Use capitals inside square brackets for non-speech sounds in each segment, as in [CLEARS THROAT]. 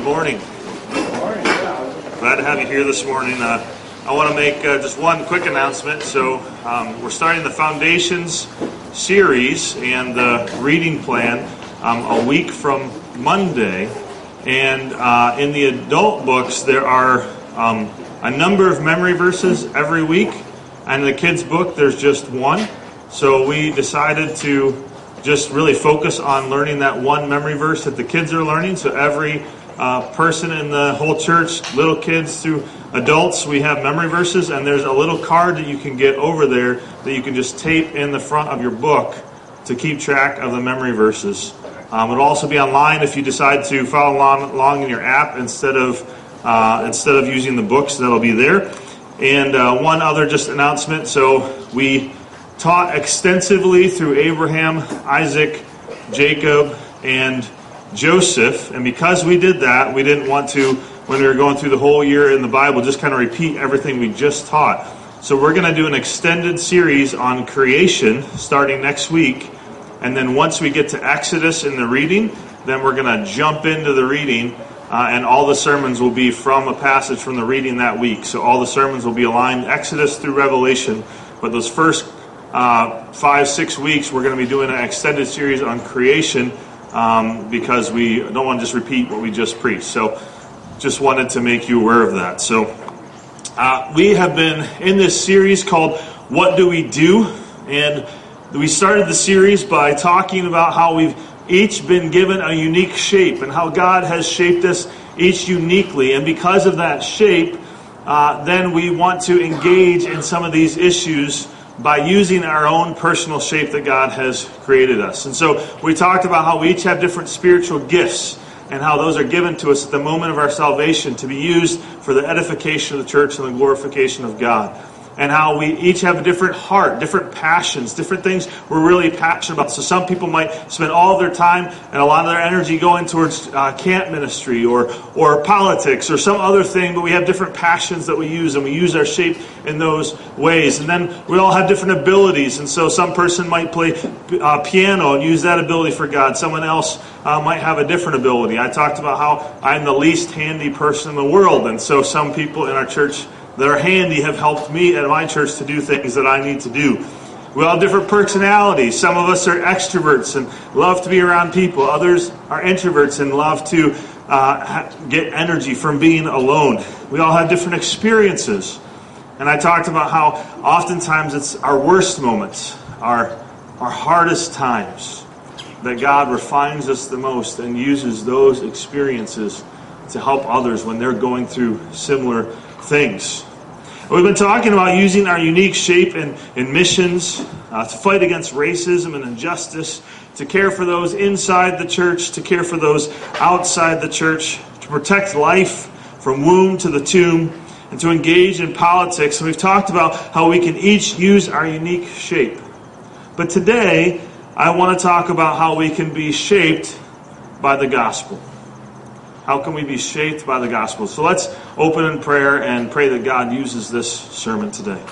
Good morning. Glad to have you here this morning. Uh, I want to make uh, just one quick announcement. So, um, we're starting the Foundations series and the reading plan um, a week from Monday. And uh, in the adult books, there are um, a number of memory verses every week. And in the kids' book, there's just one. So, we decided to just really focus on learning that one memory verse that the kids are learning. So every uh, person in the whole church, little kids through adults, we have memory verses, and there's a little card that you can get over there that you can just tape in the front of your book to keep track of the memory verses. Um, it'll also be online if you decide to follow along, along in your app instead of uh, instead of using the books. That'll be there. And uh, one other just announcement. So we taught extensively through Abraham, Isaac, Jacob, and Joseph. And because we did that, we didn't want to, when we were going through the whole year in the Bible, just kind of repeat everything we just taught. So we're going to do an extended series on creation starting next week. And then once we get to Exodus in the reading, then we're going to jump into the reading. Uh, and all the sermons will be from a passage from the reading that week. So all the sermons will be aligned Exodus through Revelation. But those first uh, five, six weeks, we're going to be doing an extended series on creation um, because we don't want to just repeat what we just preached. So, just wanted to make you aware of that. So, uh, we have been in this series called What Do We Do? And we started the series by talking about how we've each been given a unique shape and how God has shaped us each uniquely. And because of that shape, uh, then we want to engage in some of these issues by using our own personal shape that God has created us. And so we talked about how we each have different spiritual gifts and how those are given to us at the moment of our salvation to be used for the edification of the church and the glorification of God and how we each have a different heart, different passions, different things we're really passionate about. So some people might spend all their time and a lot of their energy going towards uh, camp ministry or or politics or some other thing, but we have different passions that we use, and we use our shape in those ways. And then we all have different abilities, and so some person might play uh, piano and use that ability for God. Someone else uh, might have a different ability. I talked about how I'm the least handy person in the world, and so some people in our church that are handy have helped me at my church to do things that I need to do. We all have different personalities. Some of us are extroverts and love to be around people. Others are introverts and love to uh, get energy from being alone. We all have different experiences. And I talked about how oftentimes it's our worst moments, our, our hardest times, that God refines us the most and uses those experiences to help others when they're going through similar things. We've been talking about using our unique shape in, missions uh, to fight against racism and injustice, to care for those inside the church, to care for those outside the church, to protect life from womb to the tomb, and to engage in politics. And we've talked about how we can each use our unique shape. But today, I want to talk about how we can be shaped by the gospel. How can we be shaped by the gospel? So let's open in prayer and pray that God uses this sermon today.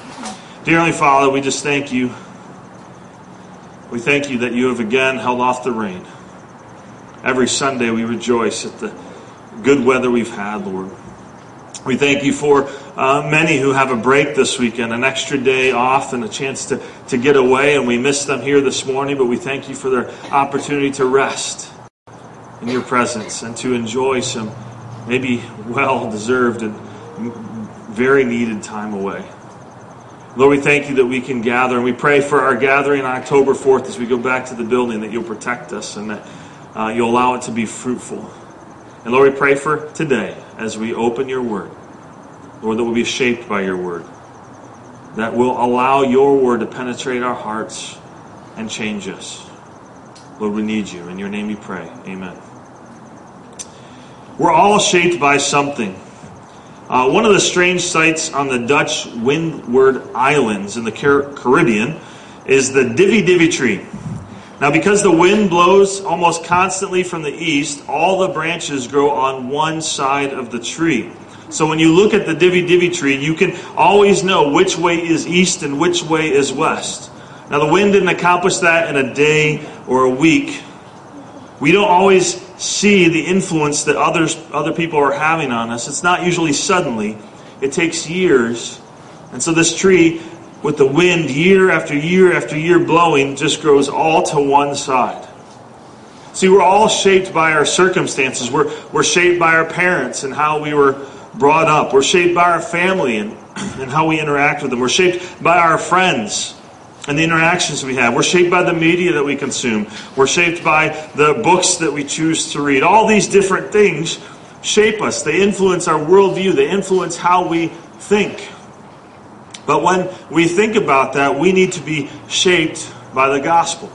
Dearly Father, we just thank you. We thank you that you have again held off the rain. Every Sunday we rejoice at the good weather we've had, Lord. We thank you for uh, many who have a break this weekend, an extra day off, and a chance to, to get away. And we miss them here this morning, but we thank you for their opportunity to rest in your presence and to enjoy some maybe well deserved and very needed time away. Lord, we thank you that we can gather, and we pray for our gathering on October 4th as we go back to the building that you'll protect us and that uh, you'll allow it to be fruitful. And Lord, we pray for today as we open your word, Lord, that we'll be shaped by your word, that will allow your word to penetrate our hearts and change us. Lord, we need you. In your name we pray. Amen. We're all shaped by something. Uh, one of the strange sights on the Dutch Windward Islands in the Car- Caribbean is the Divi Divi tree. Now, because the wind blows almost constantly from the east, all the branches grow on one side of the tree. So when you look at the Divi Divi tree, you can always know which way is east and which way is west. Now, the wind didn't accomplish that in a day or a week. We don't always see the influence that others, other people are having on us, it's not usually suddenly. It takes years. And so this tree, with the wind year after year after year blowing, just grows all to one side. See, we're all shaped by our circumstances. We're, we're shaped by our parents and how we were brought up. We're shaped by our family and, [CLEARS THROAT] and how we interact with them. We're shaped by our friends and the interactions we have. We're shaped by the media that we consume. We're shaped by the books that we choose to read. All these different things shape us. They influence our worldview. They influence how we think. But when we think about that, we need to be shaped by the gospel.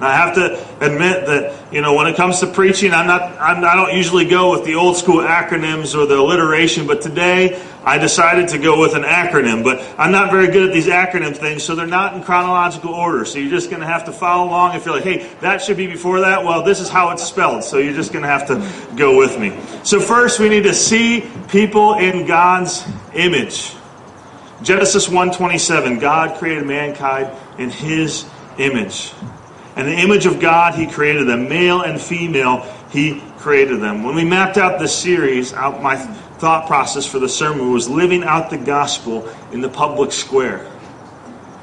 I have to admit that you know when it comes to preaching, I'm not I'm, I don't usually go with the old school acronyms or the alliteration, but today I decided to go with an acronym. But I'm not very good at these acronym things, so they're not in chronological order. So you're just going to have to follow along. If you're like, hey, that should be before that, well, this is how it's spelled. So you're just going to have to go with me. So first, we need to see people in God's image. Genesis 1:27, God created mankind in His image. And the image of God, He created them. Male and female, He created them. When we mapped out this series, out my thought process for the sermon was living out the gospel in the public square.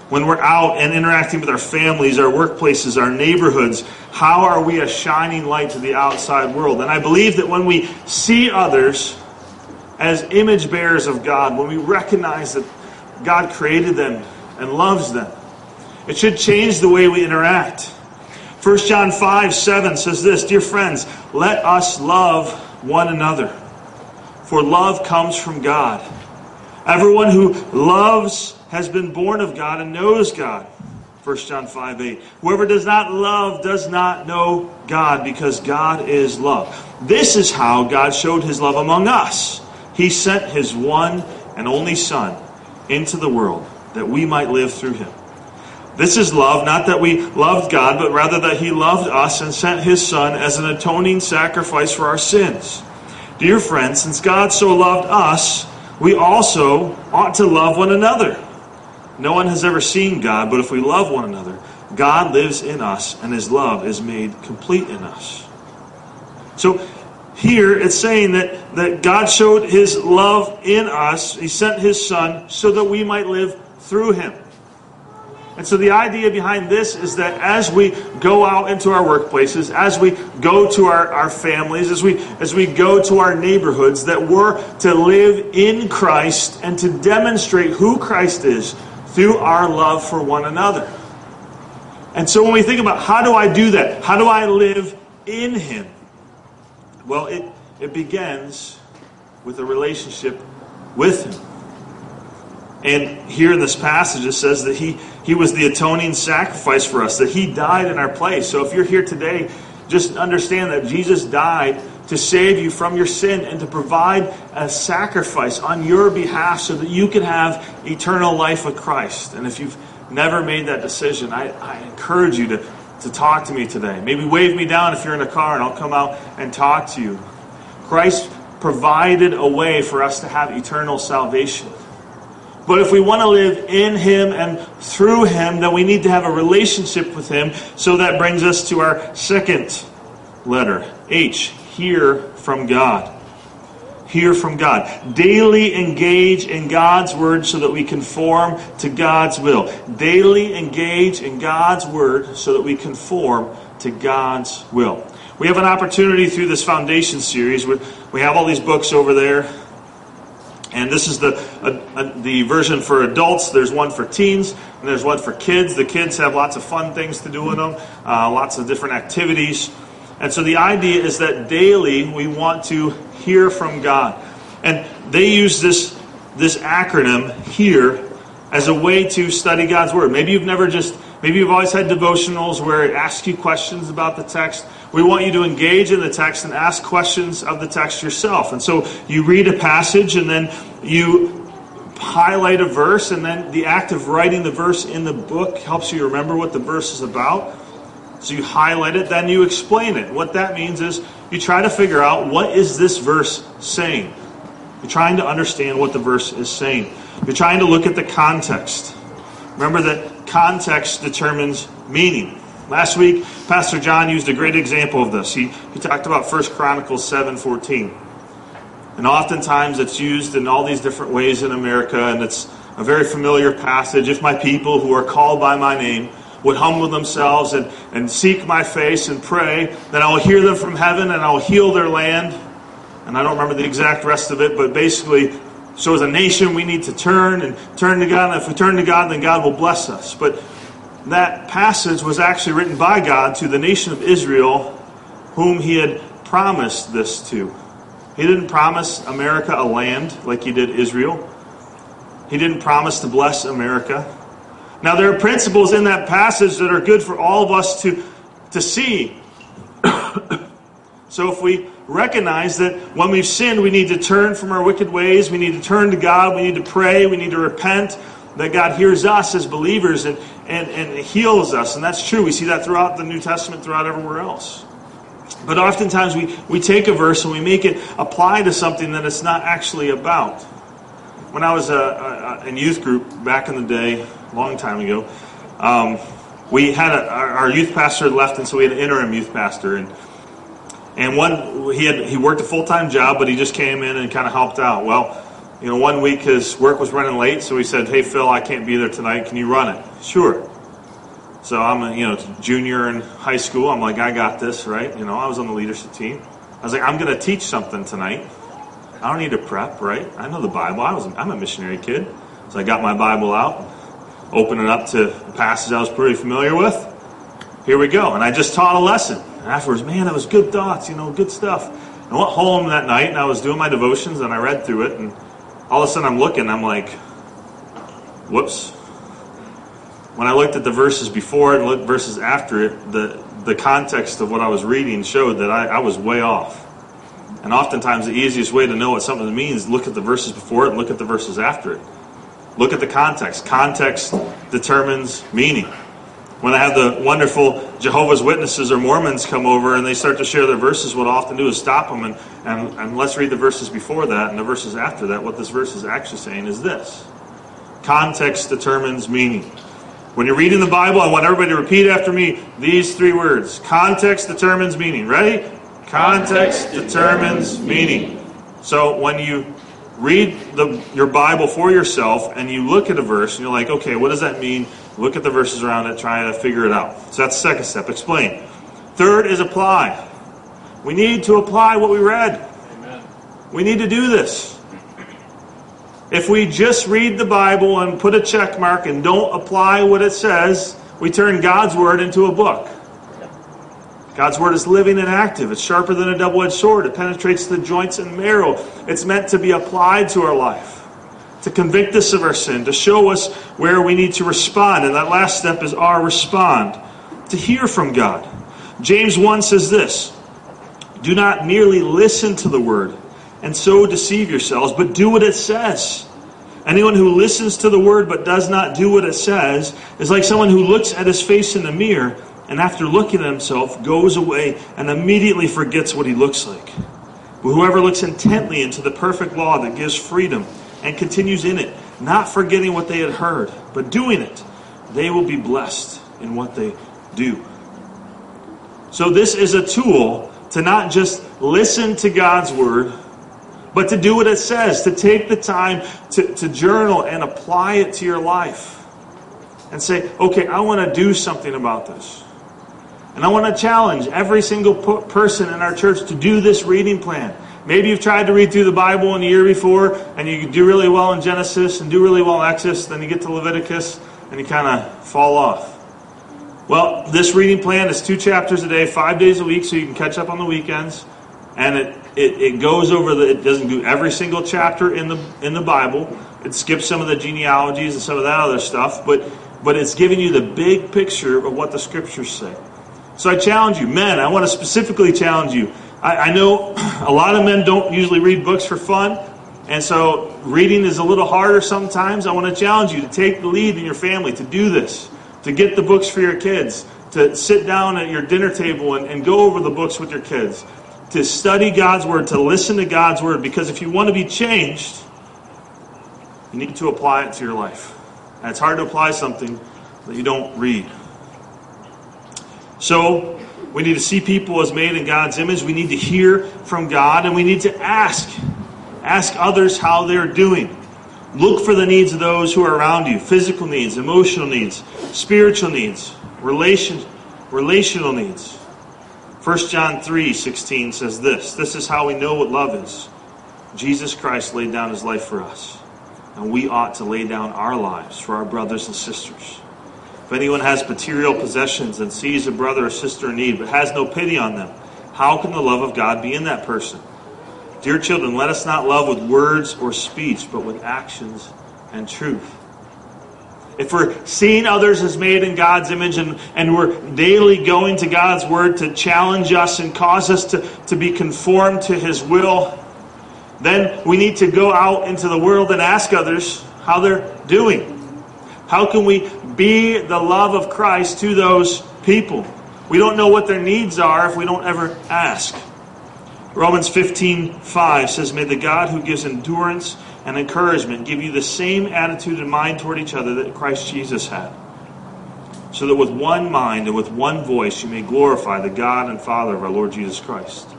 When we're out and interacting with our families, our workplaces, our neighborhoods, how are we a shining light to the outside world? And I believe that when we see others as image bearers of God, when we recognize that God created them and loves them, it should change the way we interact. 1 John 5 7 says this Dear friends, let us love one another, for love comes from God. Everyone who loves has been born of God and knows God. 1 John 5 8. Whoever does not love does not know God because God is love. This is how God showed his love among us. He sent his one and only Son into the world that we might live through him. This is love, not that we loved God, but rather that He loved us and sent His Son as an atoning sacrifice for our sins. Dear friends, since God so loved us, we also ought to love one another. No one has ever seen God, but if we love one another, God lives in us, and His love is made complete in us. So, here it's saying that, that God showed His love in us. He sent His Son so that we might live through Him. And so the idea behind this is that as we go out into our workplaces, as we go to our, our families, as we as we go to our neighborhoods, that we're to live in Christ and to demonstrate who Christ is through our love for one another. And so when we think about how do I do that? How do I live in Him? Well, it, it begins with a relationship with Him. And here in this passage, it says that he, he was the atoning sacrifice for us, that He died in our place. So if you're here today, just understand that Jesus died to save you from your sin and to provide a sacrifice on your behalf so that you can have eternal life with Christ. And if you've never made that decision, I, I encourage you to, to talk to me today. Maybe wave me down if you're in a car and I'll come out and talk to you. Christ provided a way for us to have eternal salvation. But if we want to live in Him and through Him, then we need to have a relationship with Him. So that brings us to our second letter H. Hear from God. Hear from God. Daily engage in God's Word so that we conform to God's will. Daily engage in God's Word so that we conform to God's will. We have an opportunity through this foundation series. We have all these books over there and this is the uh, uh, the version for adults. There's one for teens, and there's one for kids. The kids have lots of fun things to do in them, uh, lots of different activities. And so the idea is that daily we want to hear from God. And they use this this acronym here as a way to study God's word. Maybe you've never just maybe you've always had devotionals where it asks you questions about the text. We want you to engage in the text and ask questions of the text yourself. And so you read a passage and then you highlight a verse, and then the act of writing the verse in the book helps you remember what the verse is about. So you highlight it, then you explain it. What that means is you try to figure out what is this verse saying. You're trying to understand what the verse is saying. You're trying to look at the context. Remember that context determines meaning. Last week, Pastor John used a great example of this. He, he talked about 1 Chronicles 7.14. And oftentimes it's used in all these different ways in America, and it's a very familiar passage. If my people who are called by my name would humble themselves and, and seek my face and pray, then I will hear them from heaven and I will heal their land. And I don't remember the exact rest of it, but basically, so as a nation, we need to turn and turn to God. And if we turn to God, then God will bless us. But that passage was actually written by God to the nation of Israel, whom He had promised this to. He didn't promise America a land like He did Israel. He didn't promise to bless America. Now, there are principles in that passage that are good for all of us to, to see. [COUGHS] so, if we recognize that when we've sinned, we need to turn from our wicked ways, we need to turn to God, we need to pray, we need to repent, that God hears us as believers and, and, and heals us. And that's true. We see that throughout the New Testament, throughout everywhere else. But oftentimes we, we take a verse and we make it apply to something that it's not actually about. When I was a, a, in youth group back in the day, a long time ago, um, we had a, our, our, youth pastor left, and so we had an interim youth pastor. And and one he had he worked a full time job, but he just came in and kind of helped out. Well, you know, one week his work was running late, so he said, "Hey Phil, I can't be there tonight. Can you run it?" Sure. So I'm a you know junior in high school. I'm like, I got this, right? You know, I was on the leadership team. I was like, I'm going to teach something tonight. I don't need to prep, right? I know the Bible. I was I'm a missionary kid, so I got my Bible out, opened it up to a passage I was pretty familiar with. Here we go, and I just taught a lesson. And afterwards, man, that was good thoughts, you know, good stuff. I went home that night and I was doing my devotions and I read through it and all of a sudden I'm looking, I'm like, whoops. When I looked at the verses before it and looked verses after it, the, the context of what I was reading showed that I, I was way off. And oftentimes the easiest way to know what something means, look at the verses before it and look at the verses after it. Look at the context. Context determines meaning when I have the wonderful Jehovah's Witnesses or Mormons come over and they start to share their verses, what I often do is stop them and, and, and let's read the verses before that and the verses after that. What this verse is actually saying is this context determines meaning. When you're reading the Bible, I want everybody to repeat after me these three words context determines meaning. Ready? Context determines meaning. So when you read the, your Bible for yourself and you look at a verse and you're like, okay, what does that mean? Look at the verses around it, try to figure it out. So that's the second step. Explain. Third is apply. We need to apply what we read. Amen. We need to do this. If we just read the Bible and put a check mark and don't apply what it says, we turn God's Word into a book. God's Word is living and active. It's sharper than a double edged sword. It penetrates the joints and marrow. It's meant to be applied to our life to convict us of our sin, to show us where we need to respond. And that last step is our respond, to hear from God. James 1 says this Do not merely listen to the word and so deceive yourselves, but do what it says. Anyone who listens to the word but does not do what it says is like someone who looks at his face in the mirror and after looking at himself goes away and immediately forgets what he looks like. But whoever looks intently into the perfect law that gives freedom and continues in it, not forgetting what they had heard, but doing it, they will be blessed in what they do. So, this is a tool to not just listen to God's word, but to do what it says, to take the time to, to journal and apply it to your life. And say, okay, I want to do something about this. And I want to challenge every single person in our church to do this reading plan. Maybe you've tried to read through the Bible in a year before and you do really well in Genesis and do really well in Exodus, then you get to Leviticus and you kind of fall off. Well, this reading plan is two chapters a day, five days a week, so you can catch up on the weekends. And it, it, it goes over the, it doesn't do every single chapter in the in the Bible. It skips some of the genealogies and some of that other stuff, but but it's giving you the big picture of what the scriptures say. So I challenge you, men, I want to specifically challenge you I, I know a lot of men don't usually read books for fun, and so reading is a little harder sometimes. I want to challenge you to take the lead in your family to do this, to get the books for your kids, to sit down at your dinner table and, and go over the books with your kids, to study God's Word, to listen to God's Word, because if you want to be changed, you need to apply it to your life. And it's hard to apply something that you don't read. So we need to see people as made in God's image. We need to hear from God, and we need to ask. Ask others how they're doing. Look for the needs of those who are around you physical needs, emotional needs, spiritual needs, relation, relational needs. 1 John 3 16 says this This is how we know what love is. Jesus Christ laid down his life for us, and we ought to lay down our lives for our brothers and sisters. If anyone has material possessions and sees a brother or sister in need but has no pity on them, how can the love of God be in that person? Dear children, let us not love with words or speech, but with actions and truth. If we're seeing others as made in God's image and, and we're daily going to God's word to challenge us and cause us to, to be conformed to his will, then we need to go out into the world and ask others how they're doing. How can we be the love of Christ to those people? We don't know what their needs are if we don't ever ask. Romans 15, 5 says, May the God who gives endurance and encouragement give you the same attitude and mind toward each other that Christ Jesus had. So that with one mind and with one voice you may glorify the God and Father of our Lord Jesus Christ.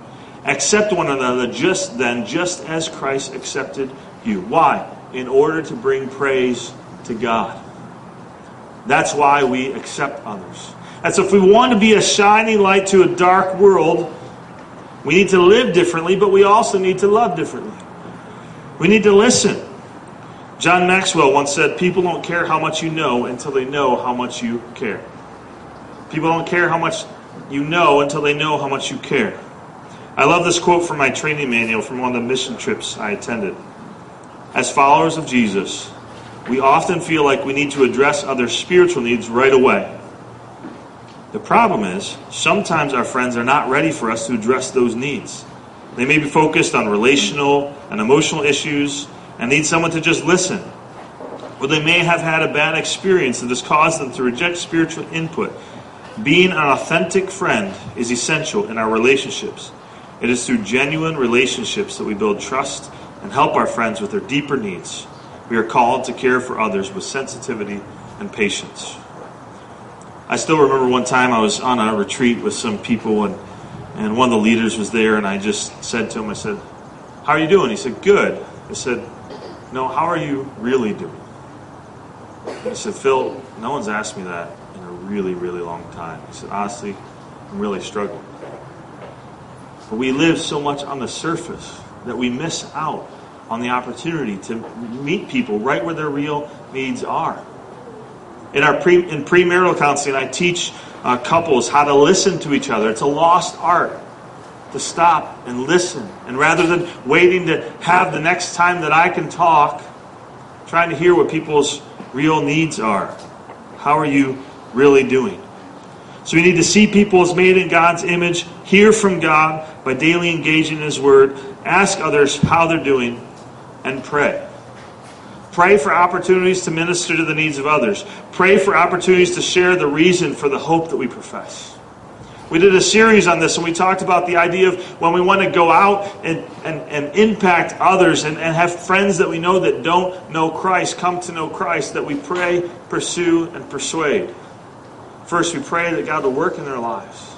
Accept one another just then, just as Christ accepted you. Why? In order to bring praise to God. That's why we accept others. So if we want to be a shining light to a dark world, we need to live differently, but we also need to love differently. We need to listen. John Maxwell once said, People don't care how much you know until they know how much you care. People don't care how much you know until they know how much you care. I love this quote from my training manual from one of the mission trips I attended. As followers of Jesus, we often feel like we need to address other spiritual needs right away. The problem is, sometimes our friends are not ready for us to address those needs. They may be focused on relational and emotional issues and need someone to just listen. Or they may have had a bad experience that has caused them to reject spiritual input. Being an authentic friend is essential in our relationships. It is through genuine relationships that we build trust and help our friends with their deeper needs. We are called to care for others with sensitivity and patience. I still remember one time I was on a retreat with some people, and, and one of the leaders was there, and I just said to him, I said, How are you doing? He said, Good. I said, No, how are you really doing? He said, Phil, no one's asked me that in a really, really long time. He said, Honestly, I'm really struggling. But we live so much on the surface that we miss out on the opportunity to meet people right where their real needs are. In our pre, in premarital counseling, I teach uh, couples how to listen to each other. It's a lost art to stop and listen. And rather than waiting to have the next time that I can talk, trying to hear what people's real needs are. How are you really doing? So we need to see people as made in God's image, hear from God by daily engaging in His Word, ask others how they're doing, and pray. Pray for opportunities to minister to the needs of others. Pray for opportunities to share the reason for the hope that we profess. We did a series on this and we talked about the idea of when we want to go out and, and, and impact others and, and have friends that we know that don't know Christ come to know Christ, that we pray, pursue, and persuade. First, we pray that God will work in their lives.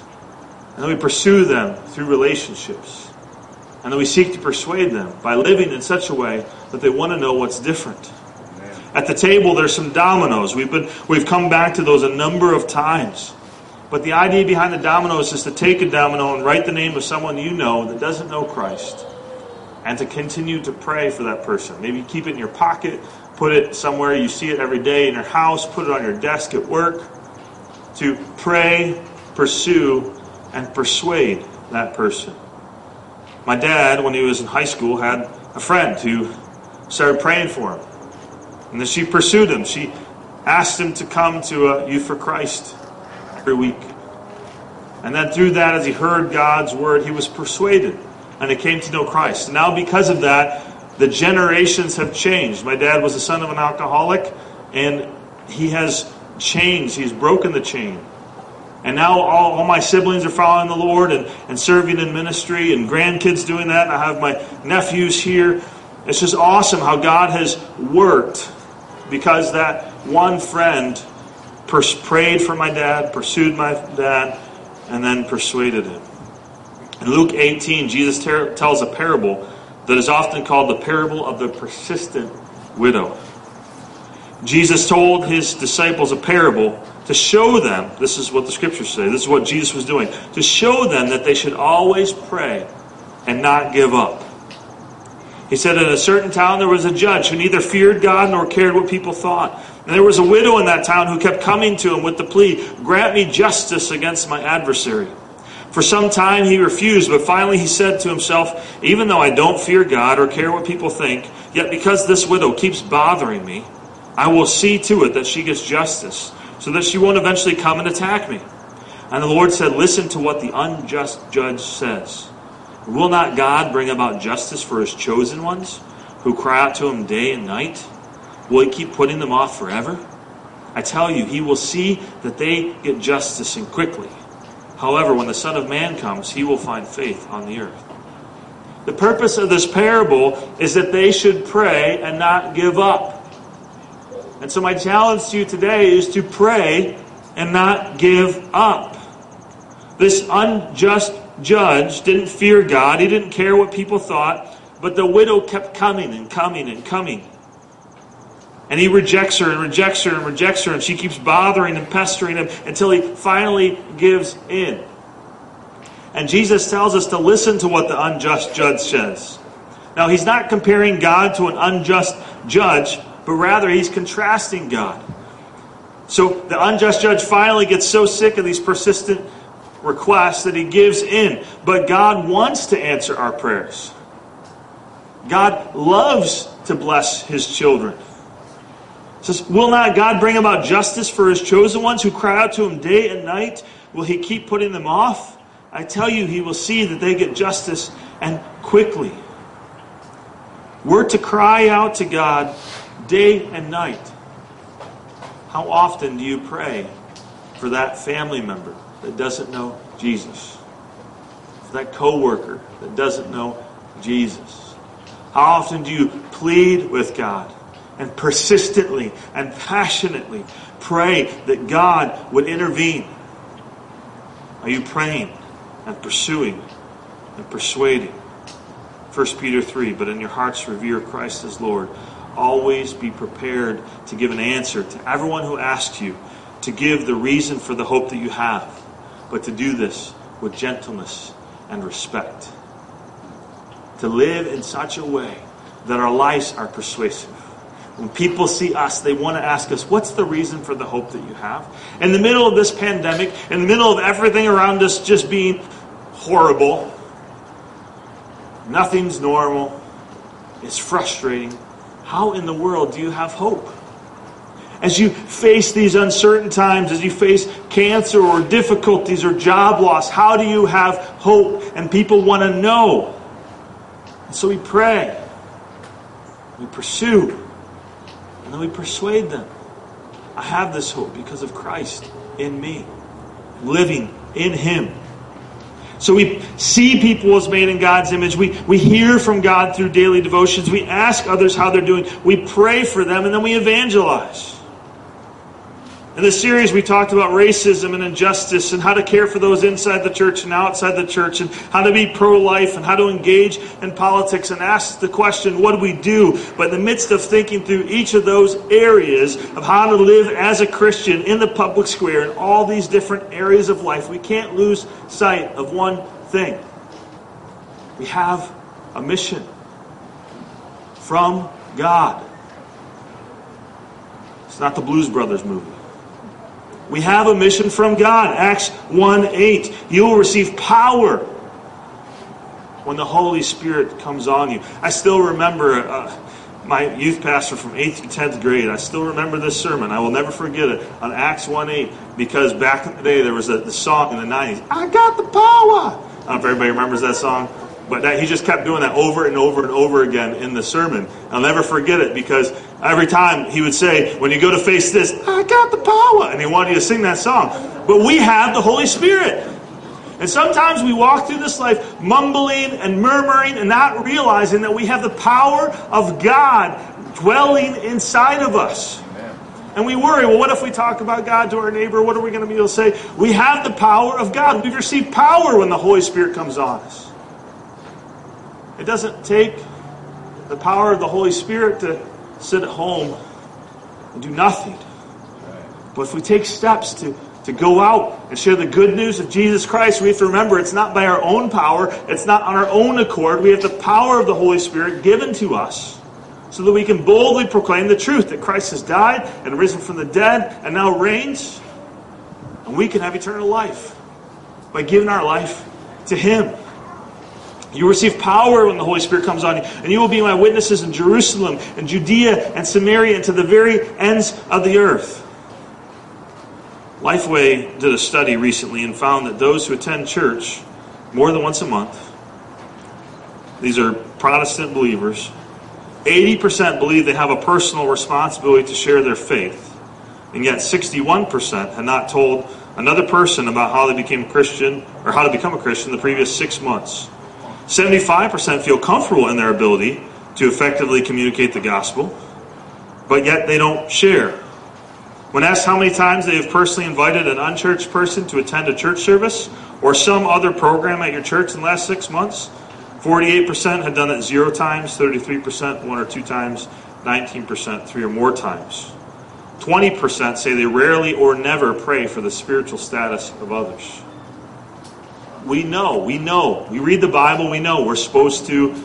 And then we pursue them through relationships. And then we seek to persuade them by living in such a way that they want to know what's different. At the table, there's some dominoes. We've, been, we've come back to those a number of times. But the idea behind the dominoes is to take a domino and write the name of someone you know that doesn't know Christ and to continue to pray for that person. Maybe keep it in your pocket, put it somewhere you see it every day in your house, put it on your desk at work. To pray, pursue, and persuade that person. My dad, when he was in high school, had a friend who started praying for him. And then she pursued him. She asked him to come to a Youth for Christ every week. And then through that, as he heard God's word, he was persuaded and he came to know Christ. Now, because of that, the generations have changed. My dad was the son of an alcoholic, and he has changed. He's broken the chain. And now all, all, my siblings are following the Lord and, and serving in ministry, and grandkids doing that. And I have my nephews here. It's just awesome how God has worked because that one friend pers- prayed for my dad, pursued my dad, and then persuaded him. In Luke 18, Jesus ter- tells a parable that is often called the parable of the persistent widow. Jesus told his disciples a parable to show them, this is what the scriptures say, this is what Jesus was doing, to show them that they should always pray and not give up. He said, In a certain town there was a judge who neither feared God nor cared what people thought. And there was a widow in that town who kept coming to him with the plea, Grant me justice against my adversary. For some time he refused, but finally he said to himself, Even though I don't fear God or care what people think, yet because this widow keeps bothering me, I will see to it that she gets justice, so that she won't eventually come and attack me. And the Lord said, Listen to what the unjust judge says. Will not God bring about justice for his chosen ones, who cry out to him day and night? Will he keep putting them off forever? I tell you, he will see that they get justice and quickly. However, when the Son of Man comes, he will find faith on the earth. The purpose of this parable is that they should pray and not give up. And so, my challenge to you today is to pray and not give up. This unjust judge didn't fear God, he didn't care what people thought, but the widow kept coming and coming and coming. And he rejects her and rejects her and rejects her, and she keeps bothering and pestering him until he finally gives in. And Jesus tells us to listen to what the unjust judge says. Now, he's not comparing God to an unjust judge, but rather he's contrasting God. So the unjust judge finally gets so sick of these persistent requests that he gives in. But God wants to answer our prayers. God loves to bless his children. It says, Will not God bring about justice for his chosen ones who cry out to him day and night? Will he keep putting them off? I tell you, he will see that they get justice and quickly. We're to cry out to God day and night. How often do you pray for that family member that doesn't know Jesus? For that coworker that doesn't know Jesus? How often do you plead with God and persistently and passionately pray that God would intervene? Are you praying and pursuing and persuading? 1 Peter 3, but in your hearts revere Christ as Lord. Always be prepared to give an answer to everyone who asks you, to give the reason for the hope that you have, but to do this with gentleness and respect. To live in such a way that our lives are persuasive when people see us, they want to ask us, What's the reason for the hope that you have? In the middle of this pandemic, in the middle of everything around us just being horrible, nothing's normal, it's frustrating. How in the world do you have hope? As you face these uncertain times, as you face cancer or difficulties or job loss, how do you have hope? And people want to know. And so we pray, we pursue, and then we persuade them. I have this hope because of Christ in me, living in Him. So we see people as made in God's image. We, we hear from God through daily devotions. We ask others how they're doing. We pray for them, and then we evangelize. In this series, we talked about racism and injustice and how to care for those inside the church and outside the church and how to be pro life and how to engage in politics and ask the question, what do we do? But in the midst of thinking through each of those areas of how to live as a Christian in the public square in all these different areas of life, we can't lose sight of one thing. We have a mission from God. It's not the Blues Brothers movie. We have a mission from God. Acts 1 8. You will receive power when the Holy Spirit comes on you. I still remember uh, my youth pastor from 8th to 10th grade. I still remember this sermon. I will never forget it on Acts 1 8 because back in the day there was a the song in the 90s, I got the power. I don't know if everybody remembers that song. But that, he just kept doing that over and over and over again in the sermon. I'll never forget it because every time he would say, when you go to face this, I got the power. And he wanted you to sing that song. But we have the Holy Spirit. And sometimes we walk through this life mumbling and murmuring and not realizing that we have the power of God dwelling inside of us. And we worry, well, what if we talk about God to our neighbor? What are we going to be able to say? We have the power of God. We've received power when the Holy Spirit comes on us. It doesn't take the power of the Holy Spirit to sit at home and do nothing. But if we take steps to, to go out and share the good news of Jesus Christ, we have to remember it's not by our own power, it's not on our own accord. We have the power of the Holy Spirit given to us so that we can boldly proclaim the truth that Christ has died and risen from the dead and now reigns. And we can have eternal life by giving our life to Him. You receive power when the Holy Spirit comes on you, and you will be my witnesses in Jerusalem and Judea and Samaria and to the very ends of the earth. Lifeway did a study recently and found that those who attend church more than once a month, these are Protestant believers, 80% believe they have a personal responsibility to share their faith, and yet 61% had not told another person about how they became a Christian or how to become a Christian the previous six months. 75% feel comfortable in their ability to effectively communicate the gospel, but yet they don't share. When asked how many times they have personally invited an unchurched person to attend a church service or some other program at your church in the last six months, 48% had done it zero times, 33% one or two times, 19% three or more times. 20% say they rarely or never pray for the spiritual status of others. We know, we know. We read the Bible, we know we're supposed to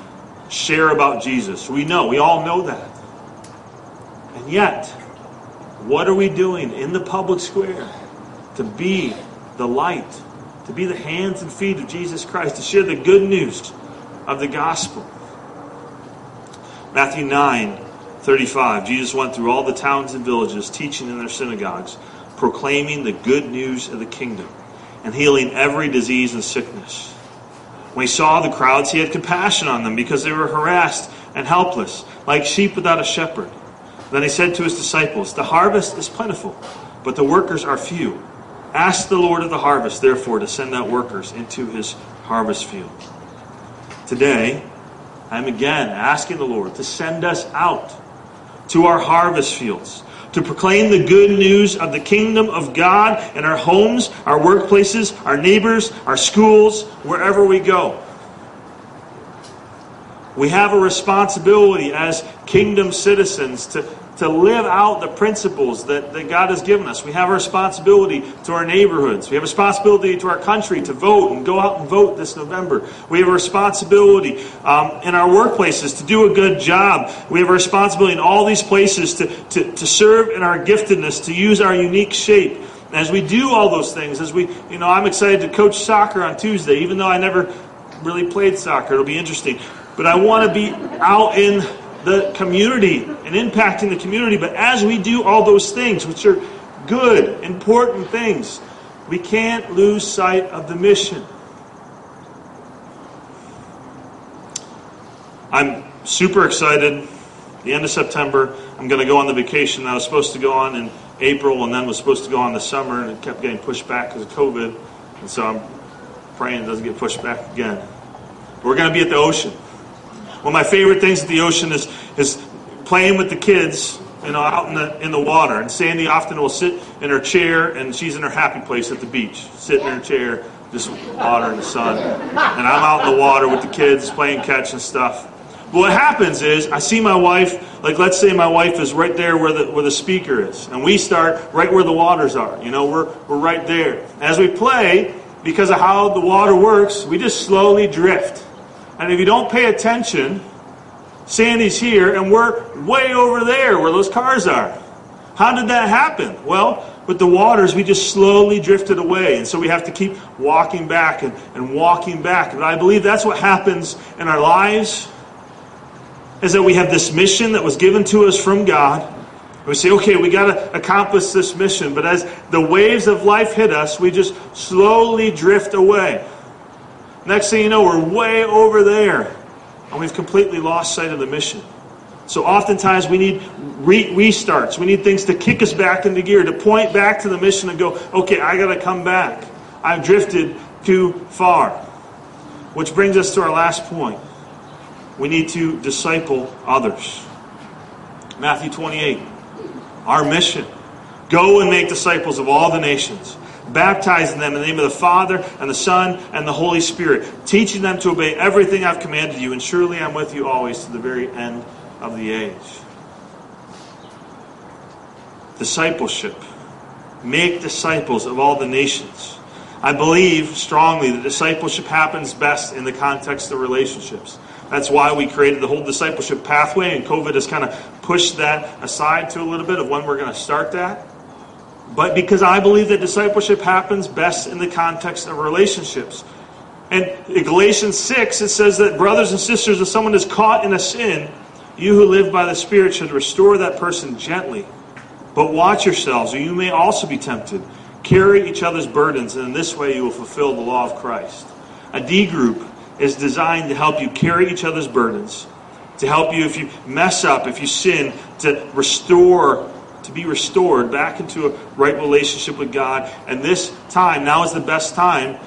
share about Jesus. We know, we all know that. And yet, what are we doing in the public square to be the light, to be the hands and feet of Jesus Christ, to share the good news of the gospel. Matthew 9 35. Jesus went through all the towns and villages, teaching in their synagogues, proclaiming the good news of the kingdom, and healing every disease and sickness. When he saw the crowds, he had compassion on them because they were harassed and helpless, like sheep without a shepherd. Then he said to his disciples, The harvest is plentiful, but the workers are few. Ask the Lord of the harvest, therefore, to send out workers into his harvest field. Today, I'm again asking the Lord to send us out to our harvest fields to proclaim the good news of the kingdom of God in our homes, our workplaces, our neighbors, our schools, wherever we go. We have a responsibility as kingdom citizens to to live out the principles that, that God has given us. We have a responsibility to our neighborhoods. We have a responsibility to our country to vote and go out and vote this November. We have a responsibility um, in our workplaces to do a good job. We have a responsibility in all these places to, to, to serve in our giftedness, to use our unique shape. As we do all those things, as we, you know, I'm excited to coach soccer on Tuesday, even though I never really played soccer. It'll be interesting. But I want to be out in the community and impacting the community. But as we do all those things, which are good, important things, we can't lose sight of the mission. I'm super excited. The end of September, I'm going to go on the vacation that I was supposed to go on in April and then was supposed to go on the summer, and it kept getting pushed back because of COVID. And so I'm praying it doesn't get pushed back again. We're going to be at the ocean. One of my favorite things at the ocean is is playing with the kids, you know, out in the in the water. And Sandy often will sit in her chair, and she's in her happy place at the beach, sitting in her chair, just water in the sun. And I'm out in the water with the kids playing catch and stuff. But what happens is I see my wife, like let's say my wife is right there where the where the speaker is, and we start right where the waters are. You know, we're we're right there. As we play, because of how the water works, we just slowly drift. And if you don't pay attention, Sandy's here and we're way over there where those cars are. How did that happen? Well, with the waters, we just slowly drifted away. And so we have to keep walking back and, and walking back. And I believe that's what happens in our lives is that we have this mission that was given to us from God. We say, okay, we got to accomplish this mission. But as the waves of life hit us, we just slowly drift away. Next thing you know, we're way over there. And we've completely lost sight of the mission. So oftentimes we need re- restarts. We need things to kick us back into gear, to point back to the mission and go, okay, I got to come back. I've drifted too far. Which brings us to our last point. We need to disciple others. Matthew 28. Our mission Go and make disciples of all the nations, baptizing them in the name of the Father and the Son and the Holy Spirit, teaching them to obey everything I've commanded you, and surely I'm with you always to the very end of the age. Discipleship. Make disciples of all the nations. I believe strongly that discipleship happens best in the context of relationships. That's why we created the whole discipleship pathway, and COVID has kind of pushed that aside to a little bit of when we're going to start that. But because I believe that discipleship happens best in the context of relationships. And in Galatians 6, it says that brothers and sisters, if someone is caught in a sin, you who live by the Spirit should restore that person gently. But watch yourselves, or you may also be tempted. Carry each other's burdens, and in this way you will fulfill the law of Christ. A D group is designed to help you carry each other's burdens, to help you if you mess up, if you sin, to restore, to be restored back into a right relationship with God. And this time, now is the best time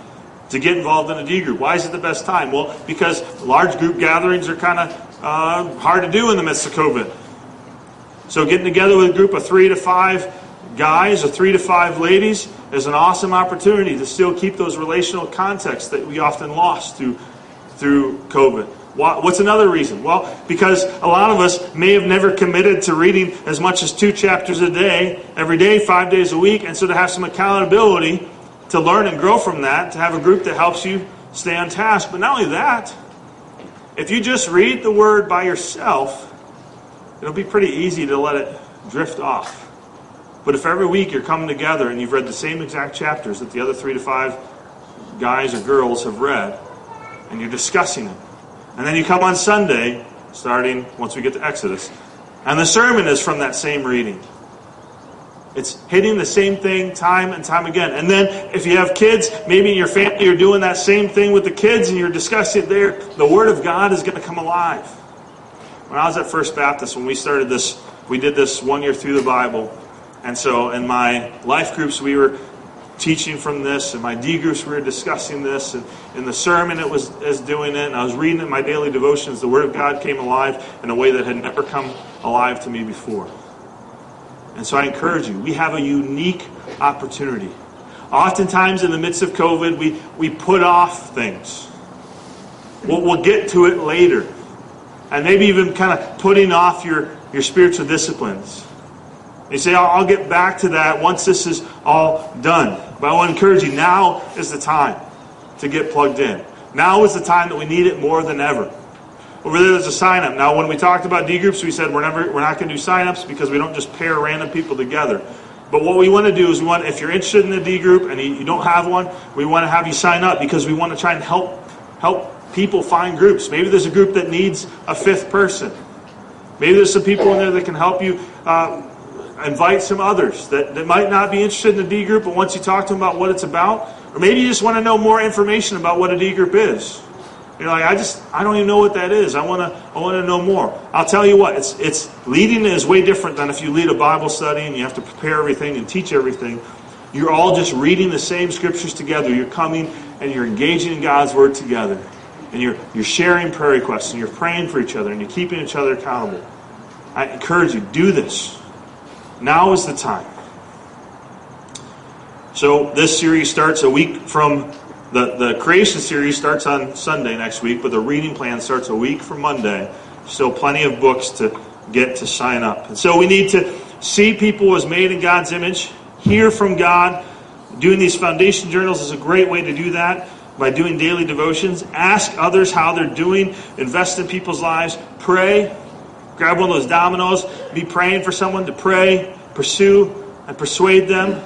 to get involved in a D group. Why is it the best time? Well, because large group gatherings are kind of uh, hard to do in the midst of COVID. So getting together with a group of three to five guys or three to five ladies is an awesome opportunity to still keep those relational contexts that we often lost through through COVID. What's another reason? Well, because a lot of us may have never committed to reading as much as two chapters a day, every day, five days a week, and so to have some accountability to learn and grow from that, to have a group that helps you stay on task. But not only that, if you just read the Word by yourself, it'll be pretty easy to let it drift off. But if every week you're coming together and you've read the same exact chapters that the other three to five guys or girls have read, and you're discussing it. And then you come on Sunday, starting once we get to Exodus, and the sermon is from that same reading. It's hitting the same thing time and time again. And then if you have kids, maybe in your family you're doing that same thing with the kids and you're discussing it there, the Word of God is going to come alive. When I was at First Baptist, when we started this, we did this one year through the Bible. And so in my life groups, we were teaching from this. and my D groups, we were discussing this. And in the sermon, it was as doing it. And I was reading in my daily devotions. The Word of God came alive in a way that had never come alive to me before. And so I encourage you, we have a unique opportunity. Oftentimes, in the midst of COVID, we, we put off things. We'll, we'll get to it later. And maybe even kind of putting off your, your spiritual disciplines. You say, I'll, get back to that once this is all done. But I want to encourage you now is the time to get plugged in. Now is the time that we need it more than ever. Over there, there's a sign up. Now, when we talked about D groups, we said we're never we're not going to do sign ups because we don't just pair random people together. But what we want to do is we want, if you're interested in a D group and you don't have one, we want to have you sign up because we want to try and help help people find groups. Maybe there's a group that needs a fifth person. Maybe there's some people in there that can help you uh, invite some others that, that might not be interested in the D group, but once you talk to them about what it's about, or maybe you just want to know more information about what a D group is. You're like, I just, I don't even know what that is. I want to, I want to know more. I'll tell you what, it's, it's leading is way different than if you lead a Bible study and you have to prepare everything and teach everything. You're all just reading the same scriptures together. You're coming and you're engaging in God's word together, and you're you're sharing prayer requests and you're praying for each other and you're keeping each other accountable. I encourage you, do this. Now is the time. So this series starts a week from the, the creation series starts on Sunday next week, but the reading plan starts a week from Monday. Still plenty of books to get to sign up. And so we need to see people as made in God's image, hear from God. Doing these foundation journals is a great way to do that by doing daily devotions. Ask others how they're doing, invest in people's lives, pray, Grab one of those dominoes, be praying for someone to pray, pursue, and persuade them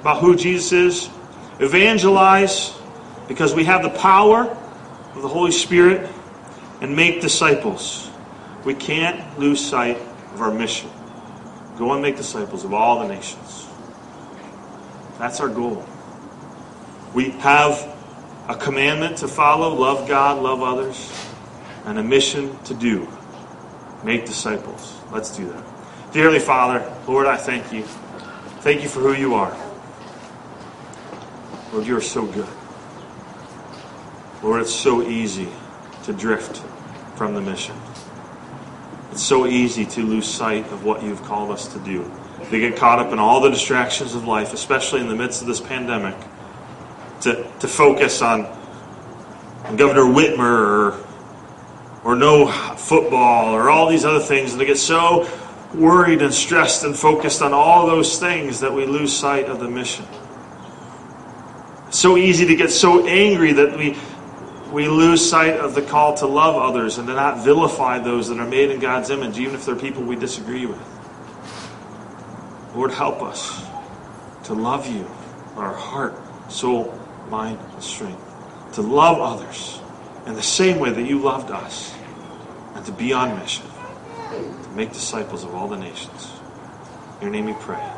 about who Jesus is. Evangelize, because we have the power of the Holy Spirit, and make disciples. We can't lose sight of our mission. Go and make disciples of all the nations. That's our goal. We have a commandment to follow love God, love others, and a mission to do make disciples. Let's do that. Dearly Father, Lord, I thank you. Thank you for who you are. Lord, you are so good. Lord, it's so easy to drift from the mission. It's so easy to lose sight of what you've called us to do. They get caught up in all the distractions of life, especially in the midst of this pandemic, to, to focus on, Governor Whitmer or, or no football or all these other things. And they get so worried and stressed and focused on all those things that we lose sight of the mission. So easy to get so angry that we we lose sight of the call to love others and to not vilify those that are made in God's image, even if they're people we disagree with. Lord, help us to love you, our heart, soul, mind, and strength. To love others in the same way that you loved us. And to be on mission. To make disciples of all the nations. In your name we pray.